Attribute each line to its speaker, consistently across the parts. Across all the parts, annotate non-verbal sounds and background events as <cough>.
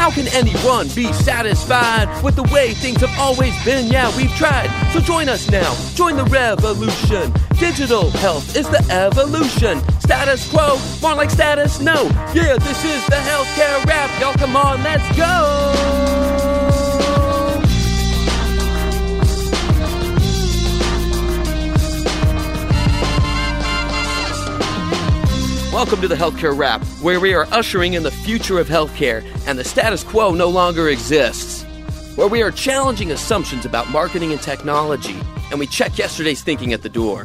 Speaker 1: How can anyone be satisfied with the way things have always been? Yeah, we've tried. So join us now. Join the revolution. Digital health is the evolution. Status quo, more like status no. Yeah, this is the healthcare rap. Y'all come on, let's go. Welcome to the Healthcare Rap, where we are ushering in the future of healthcare and the status quo no longer exists. Where we are challenging assumptions about marketing and technology, and we check yesterday's thinking at the door.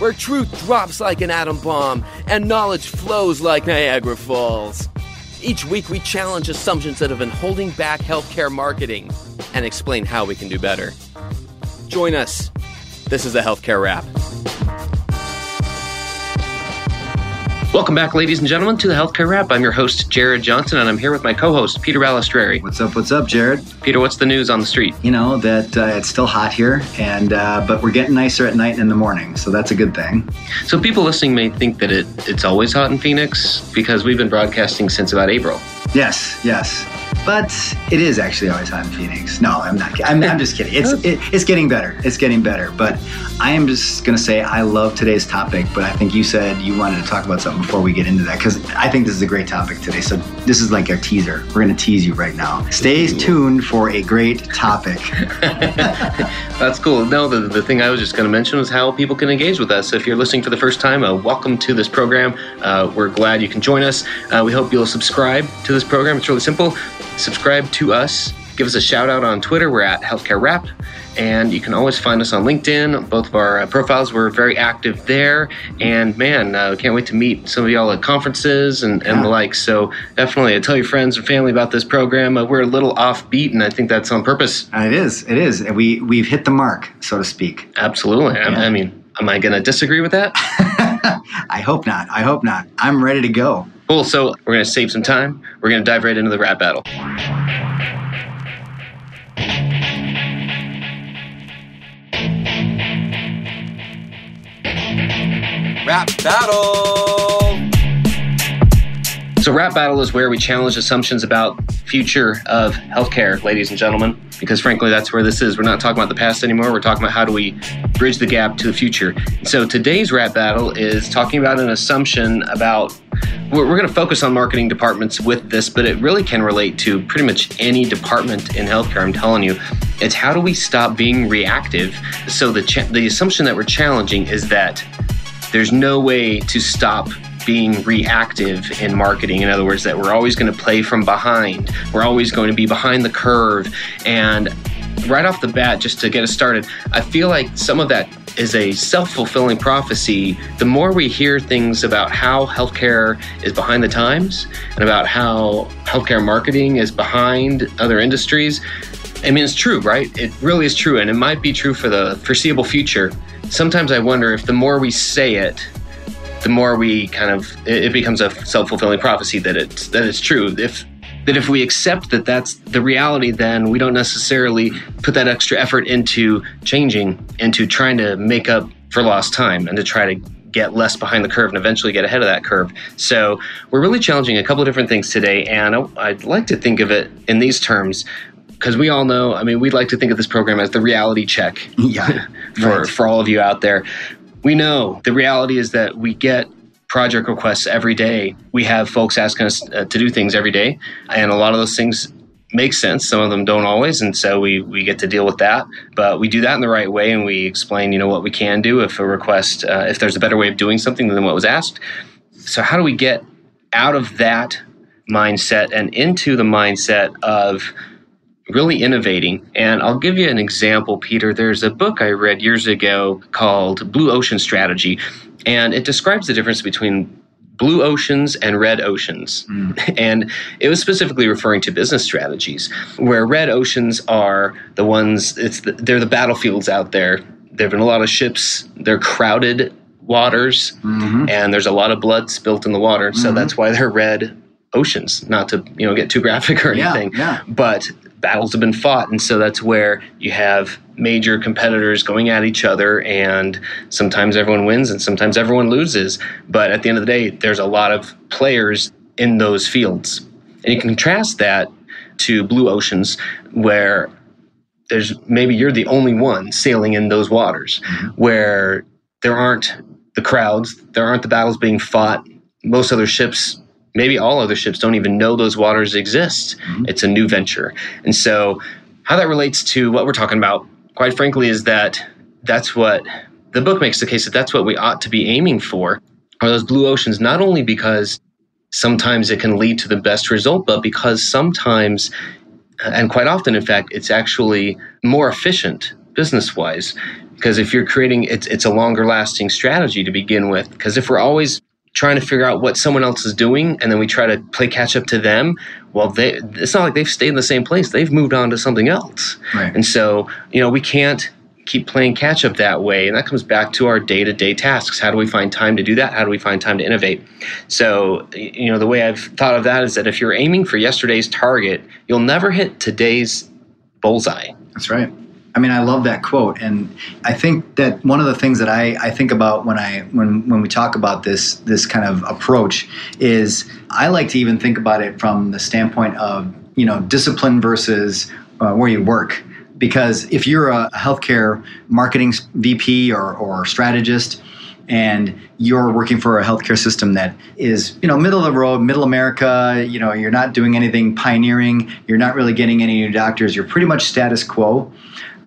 Speaker 1: Where truth drops like an atom bomb and knowledge flows like Niagara Falls. Each week, we challenge assumptions that have been holding back healthcare marketing and explain how we can do better. Join us. This is the Healthcare Rap. Welcome back, ladies and gentlemen, to the Healthcare Rap. I'm your host, Jared Johnson, and I'm here with my co host, Peter Balistreri.
Speaker 2: What's up? What's up, Jared?
Speaker 1: Peter, what's the news on the street?
Speaker 2: You know that uh, it's still hot here, and uh, but we're getting nicer at night and in the morning, so that's a good thing.
Speaker 1: So people listening may think that it, it's always hot in Phoenix because we've been broadcasting since about April.
Speaker 2: Yes, yes but it is actually always hot in Phoenix. No, I'm not. I'm, I'm just kidding. It's <laughs> it, it's getting better. It's getting better. But I am just gonna say I love today's topic. But I think you said you wanted to talk about something before we get into that because I think this is a great topic today. So this is like our teaser. We're gonna tease you right now. Stay tuned for a great topic. <laughs>
Speaker 1: That's cool. No, the, the thing I was just gonna mention was how people can engage with us. If you're listening for the first time, uh, welcome to this program. Uh, we're glad you can join us. Uh, we hope you'll subscribe to this program. It's really simple subscribe to us. Give us a shout out on Twitter. We're at Healthcare Rap. And you can always find us on LinkedIn. Both of our uh, profiles, we're very active there. And man, uh, can't wait to meet some of y'all at conferences and, and yeah. the like. So definitely uh, tell your friends and family about this program. Uh, we're a little offbeat, and I think that's on purpose.
Speaker 2: It is. It is. We, we've hit the mark, so to speak.
Speaker 1: Absolutely. Yeah. I, I mean, am I going to disagree with that? <laughs>
Speaker 2: I hope not. I hope not. I'm ready to go.
Speaker 1: Cool. So we're going to save some time. We're going to dive right into the rap battle. Rap battle. So, rap battle is where we challenge assumptions about future of healthcare, ladies and gentlemen because frankly, that's where this is. We're not talking about the past anymore. We're talking about how do we bridge the gap to the future. So today's rap battle is talking about an assumption about. We're, going to focus on marketing departments with this, but it really can relate to pretty much any department in healthcare. I'm telling you, it's how do we stop being reactive? So the cha- the assumption that we're challenging is that there's no way to stop being reactive in marketing. In other words, that we're always going to play from behind. We're always going to be behind the curve. And right off the bat, just to get us started, I feel like some of that is a self fulfilling prophecy. The more we hear things about how healthcare is behind the times and about how healthcare marketing is behind other industries, I mean, it's true, right? It really is true. And it might be true for the foreseeable future. Sometimes I wonder if the more we say it, the more we kind of it, becomes a self-fulfilling prophecy that it's that it's true if that if we accept that that's the reality then we don't necessarily put that extra effort into changing into trying to make up for lost time and to try to get less behind the curve and eventually get ahead of that curve. So, we're really challenging a couple of different things today and I'd like to think of it in these terms because we all know, I mean, we'd like to think of this program as the reality check <laughs>
Speaker 2: yeah, <laughs>
Speaker 1: for, right. for all of you out there we know the reality is that we get project requests every day. We have folks asking us uh, to do things every day, and a lot of those things make sense. Some of them don't always, and so we we get to deal with that. But we do that in the right way, and we explain, you know, what we can do if a request, uh, if there's a better way of doing something than what was asked. So how do we get out of that mindset and into the mindset of really innovating. And I'll give you an example, Peter. There's a book I read years ago called Blue Ocean Strategy, and it describes the difference between blue oceans and red oceans. Mm. <laughs> And it was specifically referring to business strategies, where red oceans are the ones, it's the, they're the battlefields out there. There have been a lot of ships, they're crowded waters, mm-hmm. and there's a lot of blood spilt in the water. So mm-hmm. that's why they're red oceans. Not to you know get too graphic or anything,
Speaker 2: yeah, yeah.
Speaker 1: but battles have been fought, and so that's where you have major competitors going at each other, and sometimes everyone wins and sometimes everyone loses. But at the end of the day, there's a lot of players in those fields, and you can contrast that to blue oceans where there's maybe you're the only one sailing in those waters mm-hmm. where there aren't the crowds, there aren't the battles being fought. Most other ships, maybe all other ships, don't even know those waters exist. Mm-hmm. It's a new venture. And so, how that relates to what we're talking about, quite frankly, is that that's what the book makes the case that that's what we ought to be aiming for are those blue oceans, not only because sometimes it can lead to the best result, but because sometimes, and quite often, in fact, it's actually more efficient business wise. Because if you're creating, it's, it's a longer lasting strategy to begin with. Because if we're always trying to figure out what someone else is doing and then we try to play catch up to them well they it's not like they've stayed in the same place they've moved on to something else
Speaker 2: right.
Speaker 1: and so you know we can't keep playing catch up that way. And that comes back to our day to day tasks. How do we find time to do that? How do we find time to innovate? So, you know, the way I've thought of that is that if you're aiming for yesterday's target, you'll never hit today's bullseye.
Speaker 2: That's right. I mean, I love that quote, and I think that one of the things that I, I think about when I when when we talk about this this kind of approach is I like to even think about it from the standpoint of you know discipline versus uh, where you work because if you're a healthcare marketing VP or, or strategist and you're working for a healthcare system that is, you know, middle of the road, middle America, you know, you're not doing anything pioneering, you're not really getting any new doctors, you're pretty much status quo.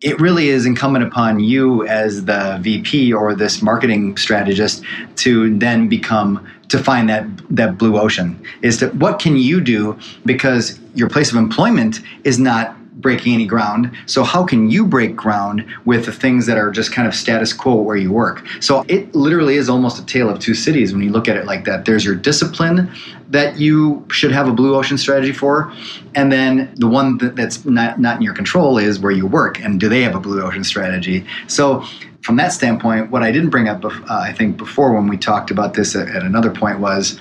Speaker 2: It really is incumbent upon you as the VP or this marketing strategist to then become to find that that blue ocean. Is to what can you do? Because your place of employment is not breaking any ground. So how can you break ground with the things that are just kind of status quo where you work? So it literally is almost a tale of two cities when you look at it like that. There's your discipline that you should have a blue ocean strategy for, and then the one that's not not in your control is where you work and do they have a blue ocean strategy? So from that standpoint, what I didn't bring up, uh, I think, before when we talked about this at, at another point was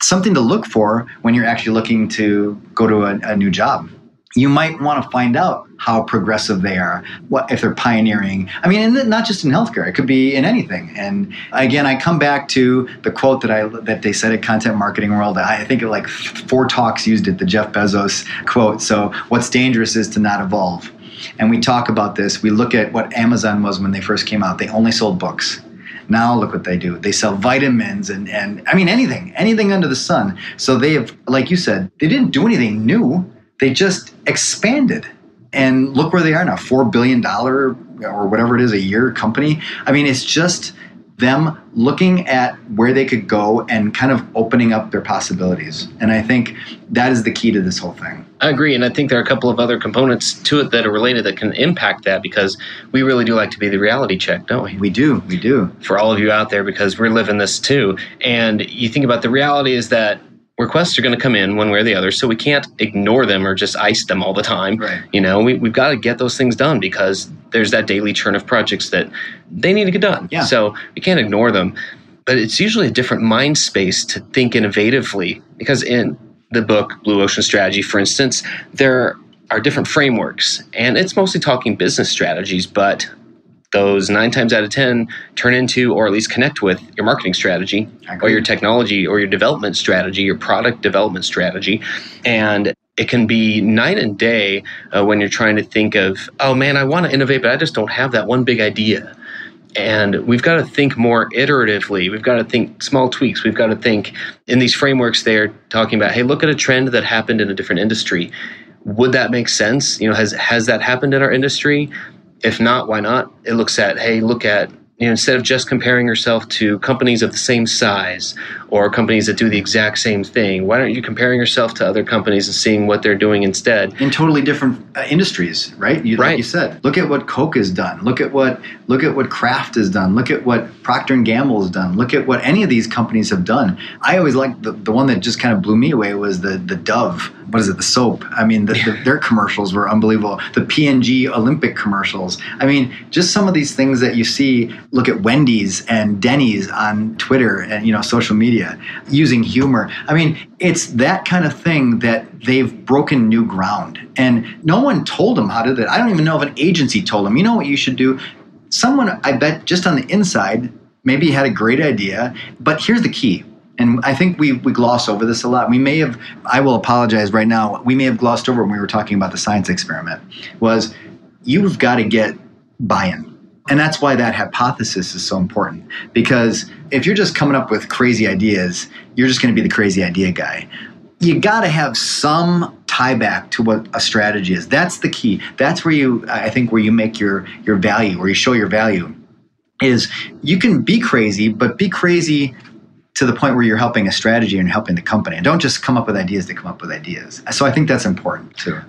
Speaker 2: something to look for when you're actually looking to go to a, a new job you might want to find out how progressive they are what if they're pioneering i mean and not just in healthcare it could be in anything. And again i come back to the quote that i that they said at content marketing world i think it like four talks used it the jeff bezos quote so what's dangerous is to not evolve. And we talk about this we look at what amazon was when they first came out they only sold books. Now look what they do they sell vitamins and and i mean anything anything under the sun. So they have like you said they didn't do anything new they just expanded. And look where they are now $4 billion or whatever it is a year company. I mean, it's just them looking at where they could go and kind of opening up their possibilities. And I think that is the key to this whole thing.
Speaker 1: I agree. And I think there are a couple of other components to it that are related that can impact that because we really do like to be the reality check, don't we?
Speaker 2: We do. We do.
Speaker 1: For all of you out there, because we're living this too. And you think about the reality is that requests are going to come in one way or the other so we can't ignore them or just ice them all the time
Speaker 2: right.
Speaker 1: you know we, we've got to get those things done because there's that daily churn of projects that they need to get done
Speaker 2: yeah.
Speaker 1: so we can't ignore them but it's usually a different mind space to think innovatively because in the book blue ocean strategy for instance there are different frameworks and it's mostly talking business strategies but those nine times out of 10 turn into or at least connect with your marketing strategy or your technology or your development strategy, your product development strategy. And it can be night and day uh, when you're trying to think of, oh man, I want to innovate, but I just don't have that one big idea. And we've got to think more iteratively. We've got to think small tweaks. We've got to think in these frameworks, they're talking about, hey, look at a trend that happened in a different industry. Would that make sense? You know, has has that happened in our industry? If not, why not? It looks at, hey, look at you know, instead of just comparing yourself to companies of the same size or companies that do the exact same thing, why aren't you comparing yourself to other companies and seeing what they're doing instead?
Speaker 2: In totally different uh, industries, right? You,
Speaker 1: right.
Speaker 2: Like you said, look at what Coke has done. Look at what look at what Kraft has done. Look at what Procter and Gamble has done. Look at what any of these companies have done. I always liked the, the one that just kind of blew me away was the the Dove what is it the soap i mean the, the, <laughs> their commercials were unbelievable the P&G olympic commercials i mean just some of these things that you see look at Wendy's and Denny's on Twitter and you know social media using humor. I mean, it's that kind of thing that they've broken new ground, and no one told them how to do that. I don't even know if an agency told them. You know what you should do? Someone, I bet, just on the inside, maybe had a great idea. But here's the key. And I think we, we gloss over this a lot. We may have, I will apologize right now, we may have glossed over when we were talking about the science experiment, was you've got to get buy in and that's why that hypothesis is so important. Because if you're just coming up with crazy ideas, you're just going to be the crazy idea guy. You got to have some tie back to what a strategy is. That's the key. That's where you, I think, where you make your your value, where you show your value, is you can be crazy, but be crazy to the point where you're helping a strategy and helping the company. And don't just come up with ideas to come up with ideas. So I think that's important too.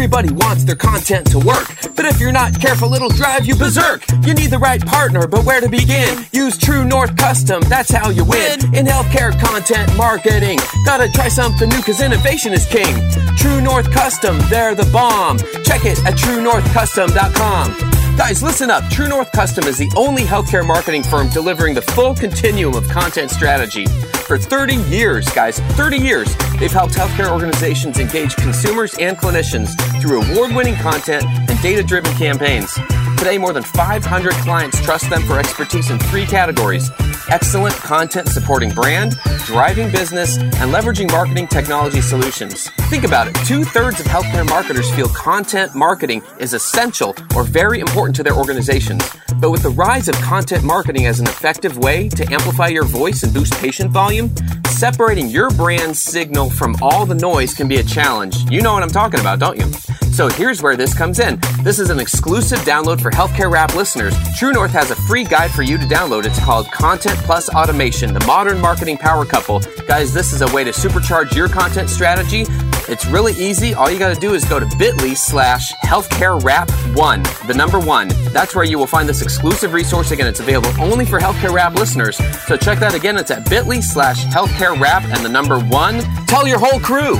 Speaker 3: Everybody wants their content to work, but if you're not careful, it'll drive you berserk. You need the right partner, but where to begin? Use True North Custom, that's how you win. In healthcare content marketing, gotta try something new, cause innovation is king. True North Custom, they're the bomb. Check it at truenorthcustom.com. Guys, listen up. True North Custom is the only healthcare marketing firm delivering the full continuum of content strategy. For 30 years, guys, 30 years, they've helped healthcare organizations engage consumers and clinicians through award winning content and data driven campaigns. Today, more than 500 clients trust them for expertise in three categories excellent content supporting brand, driving business, and leveraging marketing technology solutions. Think about it two thirds of healthcare marketers feel content marketing is essential or very important to their organizations. But with the rise of content marketing as an effective way to amplify your voice and boost patient volume, separating your brand signal from all the noise can be a challenge. You know what I'm talking about, don't you? So here's where this comes in. This is an exclusive download for Healthcare Rap listeners. True North has a free guide for you to download. It's called Content Plus Automation, the modern marketing power couple. Guys, this is a way to supercharge your content strategy. It's really easy. All you got to do is go to bit.ly slash healthcare rap one, the number one. That's where you will find this exclusive resource. Again, it's available only for Healthcare Rap listeners. So check that again. It's at bit.ly slash healthcare rap and the number one. Tell your whole crew.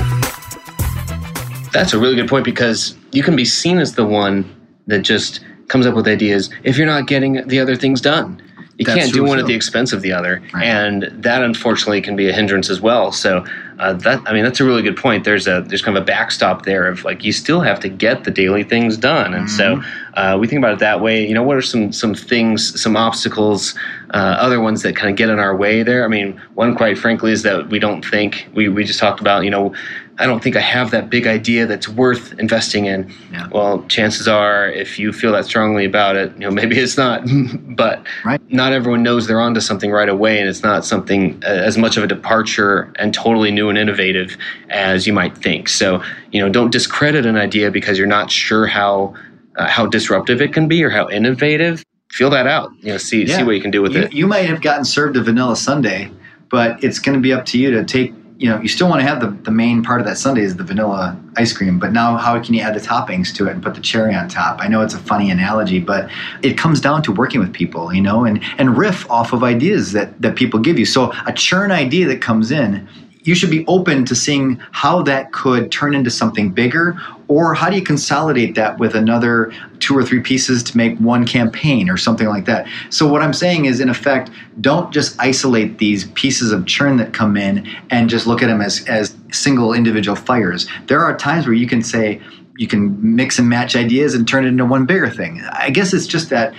Speaker 1: That's a really good point because you can be seen as the one that just comes up with ideas if you're not getting the other things done. You
Speaker 2: That's
Speaker 1: can't do one
Speaker 2: too.
Speaker 1: at the expense of the other,
Speaker 2: Right.
Speaker 1: and that unfortunately can be a hindrance as well. So uh, that I mean that's a really good point. There's a there's kind of a backstop there of like you still have to get the daily things done, and so
Speaker 2: Mm-hmm.
Speaker 1: uh, we think about it that way. You know, what are some some things, some obstacles, uh, other ones that kind of get in our way there? I mean, one quite frankly is that we don't think we we just talked about. You know, I don't think I have that big idea that's worth investing in.
Speaker 2: Yeah.
Speaker 1: Well, chances are, if you feel that strongly about it, you know, maybe it's not. <laughs> but
Speaker 2: Right.
Speaker 1: not everyone knows they're onto something right away, and it's not something uh, as much of a departure and totally new and innovative as you might think. So, you know, don't discredit an idea because you're not sure how uh, how disruptive it can be or how innovative. Feel that out. You know, see see what you can do with
Speaker 2: you,
Speaker 1: it.
Speaker 2: you might have gotten served a vanilla sundae, but it's going to be up to you to take. You know, you still want to have the, the main part of that sundae is the vanilla ice cream, but now how can you add the toppings to it and put the cherry on top? I know it's a funny analogy, but it comes down to working with people, you know, and and riff off of ideas that that people give you. So a churn idea that comes in, you should be open to seeing how that could turn into something bigger or how do you consolidate that with another two or three pieces to make one campaign or something like that? So what i'm saying is in effect don't just isolate these pieces of churn that come in and just look at them as, as single individual fires. There are times where you can say you can mix and match ideas and turn it into one bigger thing. I guess it's just that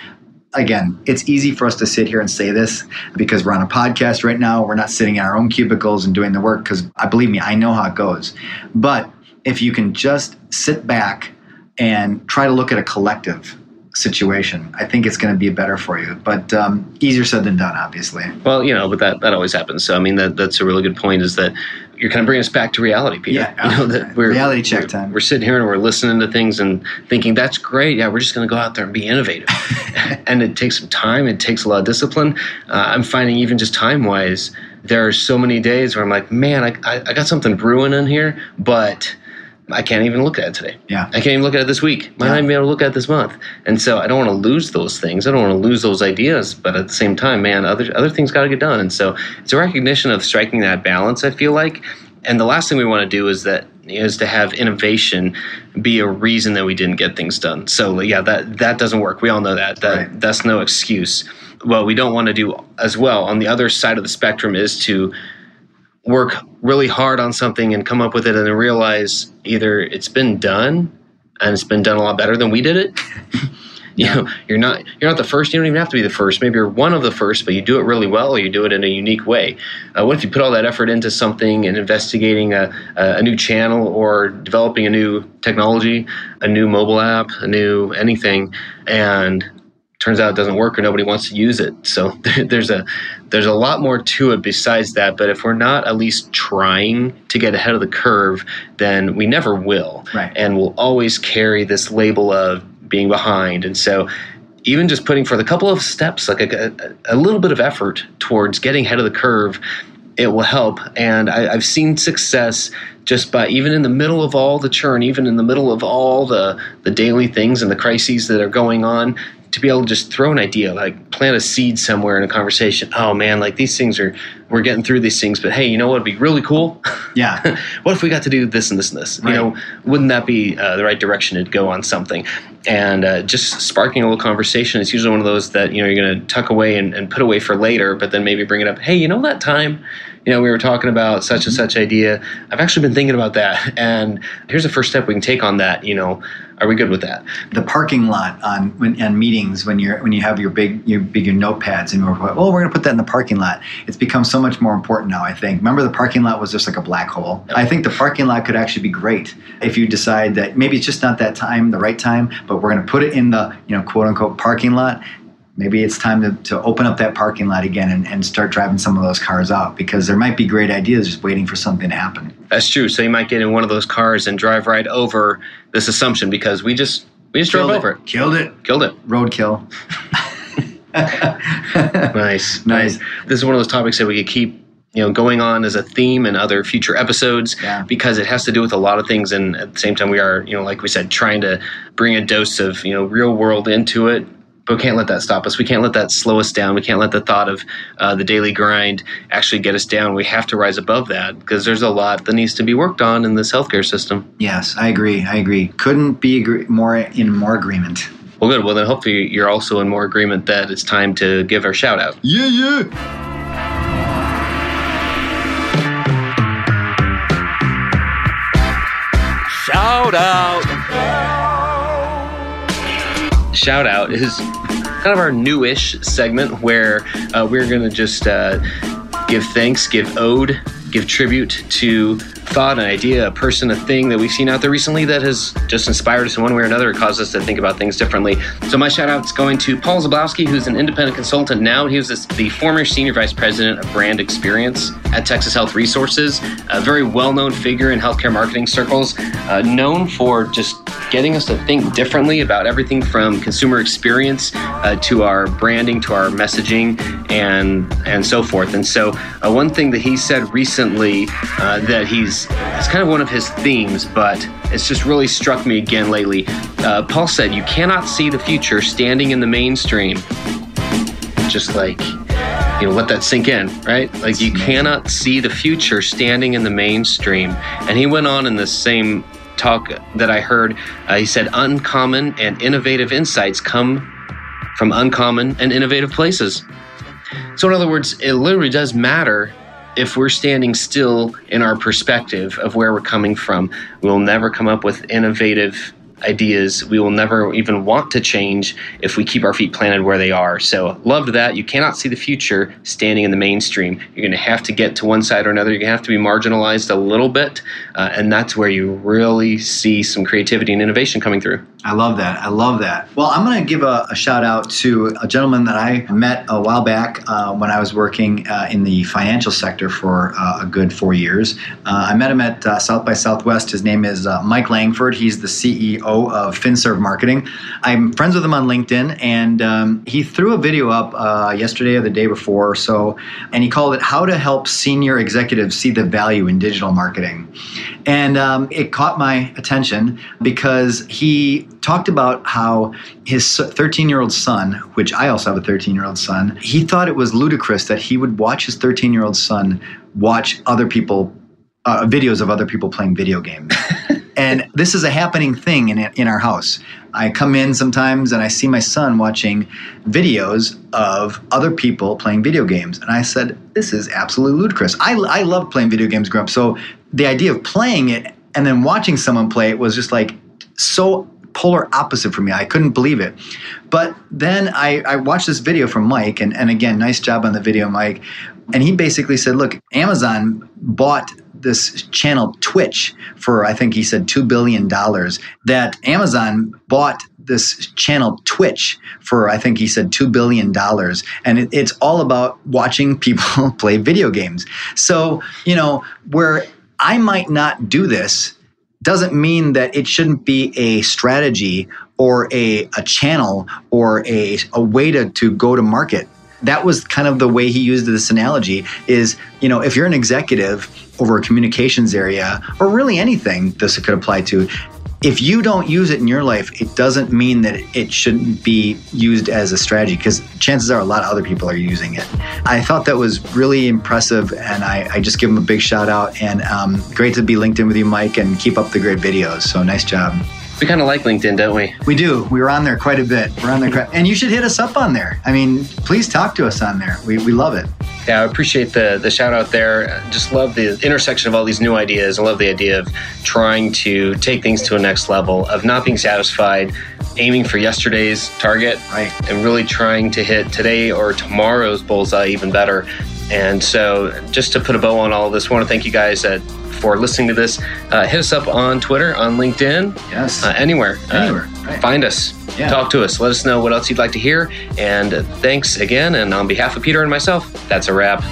Speaker 2: again, it's easy for us to sit here and say this because we're on a podcast right now. We're not sitting in our own cubicles and doing the work because I believe me, I know how it goes. But if you can just sit back and try to look at a collective situation, I think it's going to be better for you. But um, easier said than done, obviously.
Speaker 1: Well, you know, but that, that always happens. So, I mean, that, that's a really good point is that you're kind of bringing us back to reality, Peter.
Speaker 2: Yeah.
Speaker 1: You know, that we're,
Speaker 2: Reality check
Speaker 1: we're-
Speaker 2: time.
Speaker 1: We're sitting here and we're listening to things and thinking, that's great. Yeah, we're just going to go out there and be innovative. <laughs> and it takes some time, it takes a lot of discipline. Uh, I'm finding, even just time wise, there are so many days where I'm like, man, I, I, I got something brewing in here, but I can't even look at it today.
Speaker 2: Yeah.
Speaker 1: I can't even look at it this week. Might
Speaker 2: Yeah.
Speaker 1: not even be able to look at it this month. And so I don't want to lose those things. I don't want to lose those ideas. But at the same time, man, other other things got to get done. And so it's a recognition of striking that balance. I feel like. And the last thing we want to do is that is to have innovation be a reason that we didn't get things done. So yeah, that that doesn't work. We all know that. That right. that's no excuse. What we don't want to do as well on the other side of the spectrum is to work really hard on something and come up with it and then realize either it's been done and it's been done a lot better than we did it. <laughs> you know, you're not you're not the first. You don't even have to be the first. Maybe you're one of the first, but you do it really well, or you do it in a unique way. Uh, what if you put all that effort into something and investigating a, a new channel or developing a new technology, a new mobile app, a new anything, and turns out it doesn't work or nobody wants to use it. So <laughs> there's a there's a lot more to it besides that. But if we're not at least trying to get ahead of the curve, then we never will,
Speaker 2: right.
Speaker 1: and we'll always carry this label of being behind. And so even just putting forth a couple of steps, like a, a, a little bit of effort towards getting ahead of the curve, it will help. And I, I've seen success just by even in the middle of all the churn, even in the middle of all the, the daily things and the crises that are going on, to be able to just throw an idea, like plant a seed somewhere in a conversation. Oh man, like these things are, we're getting through these things, but hey, you know what would be really cool? <laughs>
Speaker 2: Yeah.
Speaker 1: what if we got to do this and this and this?
Speaker 2: Right.
Speaker 1: You know, wouldn't that be uh, the right direction to go on something? And uh, just sparking a little conversation is usually one of those that, you know, you're going to tuck away and, and put away for later, but then maybe bring it up. Hey, you know that time you know, we were talking about such and mm-hmm. such idea. I've actually been thinking about that, <laughs> and here's the first step we can take on that. You know, are we good with that?
Speaker 2: The parking lot on when on meetings when you're when you have your big your big your notepads and we're oh we're going to put that in the parking lot. It's become so much more important now. I think. Remember the parking lot was just like a black hole. I think the parking lot could actually be great if you decide that maybe it's just not that time, the right time, but we're going to put it in the you know quote unquote parking lot maybe it's time to, to open up that parking lot again and, and start driving some of those cars out because there might be great ideas just waiting for something to happen.
Speaker 1: That's true. So you might get in one of those cars and drive right over this assumption because we just we just Killed drove
Speaker 2: it.
Speaker 1: over it.
Speaker 2: Killed it.
Speaker 1: Killed it.
Speaker 2: Roadkill. <laughs>
Speaker 1: nice. Nice. This is one of those topics that we could keep you know going on as a theme in other future episodes
Speaker 2: yeah.
Speaker 1: because it has to do with a lot of things and at the same time we are you know like we said trying to bring a dose of you know real world into it but we can't let that stop us. We can't let that slow us down. We can't let the thought of uh, the daily grind actually get us down. We have to rise above that because there's a lot that needs to be worked on in this healthcare system.
Speaker 2: Yes, I agree. I agree. Couldn't be agree- more in more agreement.
Speaker 1: Well, good. Well, then hopefully you're also in more agreement that it's time to give our shout out.
Speaker 2: Yeah, yeah.
Speaker 3: Shout out.
Speaker 1: Shout out is kind of our newish segment where uh, we're going to just uh, give thanks, give ode, give tribute to thought, an idea, a person, a thing that we've seen out there recently that has just inspired us in one way or another caused us to think about things differently. So my shout out is going to Paul Zablowski, who's an independent consultant now. He was the former senior vice president of brand experience at Texas Health Resources, a very well-known figure in healthcare marketing circles, uh, known for just getting us to think differently about everything from consumer experience uh, to our branding to our messaging and and so forth. And so uh, one thing that he said recently uh, that he's it's kind of one of his themes, but it's just really struck me again lately. Uh, Paul said, You cannot see the future standing in the mainstream. Just like, you know, let that sink in, right? Like, you cannot see the future standing in the mainstream. And he went on in the same talk that I heard. Uh, he said, Uncommon and innovative insights come from uncommon and innovative places. So, in other words, it literally does matter if we're standing still in our perspective of where we're coming from, we'll never come up with innovative ideas. We will never even want to change if we keep our feet planted where they are. So, loved that. You cannot see the future standing in the mainstream. You're going to have to get to one side or another. You're going to have to be marginalized a little bit. Uh, and that's where you really see some creativity and innovation coming through.
Speaker 2: I love that. I love that. Well, I'm going to give a, a, shout out to a gentleman that I met a while back uh, when I was working uh, in the financial sector for uh, a good four years. Uh, I met him at uh, South by Southwest. His name is uh, Mike Langford. He's the CEO of FinServe Marketing. I'm friends with him on LinkedIn, and um, he threw a video up yesterday or the day before or so, and he called it "How to Help Senior Executives See the Value in Digital Marketing." And um, it caught my attention because he talked about how his 13 year old son, which I also have a 13 year old son, he thought it was ludicrous that he would watch his 13 year old son watch other people uh, videos of other people playing video games. <laughs> and this is a happening thing in, in our house. I come in sometimes and I see my son watching videos of other people playing video games. And I said, This is absolutely ludicrous. I, I love playing video games growing up. So the idea of playing it and then watching someone play it was just like so polar opposite for me. I couldn't believe it. But then I, I watched this video from Mike, and, and again, nice job on the video, Mike. And he basically said, Look, Amazon bought this channel Twitch for I think he said two billion dollars. That Amazon bought this channel Twitch for I think he said two billion dollars, and it, it's all about watching <laughs> people play video games. So you know where I might not do this doesn't mean that it shouldn't be a strategy or a, a channel or a, a way to, to go to market. That was kind of the way he used this analogy is you know if you're an executive over a communications area or really anything this could apply to if you don't use it in your life, it doesn't mean that it shouldn't be used as a strategy because chances are a lot of other people are using it. I thought that was really impressive and I, I just give him a big shout out and um, great to be linked in with you, Mike, and keep up the great videos. So nice job.
Speaker 1: We kind of like LinkedIn, don't we?
Speaker 2: We do. We are on there quite a bit. We're on there, and you should hit us up on there. I mean, please talk to us on there. We, we love it.
Speaker 1: Yeah, I appreciate the the shout out there. Just love the intersection of all these new ideas. I love the idea of trying to take things to a next level, of not being satisfied, aiming for yesterday's target,
Speaker 2: right,
Speaker 1: and really trying to hit today or tomorrow's bullseye even better. And so, just to put a bow on all of this, I want to thank you guys at for listening to this. Uh, hit us up on Twitter, on LinkedIn.
Speaker 2: Yes.
Speaker 1: Uh, anywhere.
Speaker 2: Uh, anywhere.
Speaker 1: Right. Find us. Yeah. Talk to us. Let us know what else you'd like to hear. And thanks again. And on behalf of Peter and myself, that's a wrap.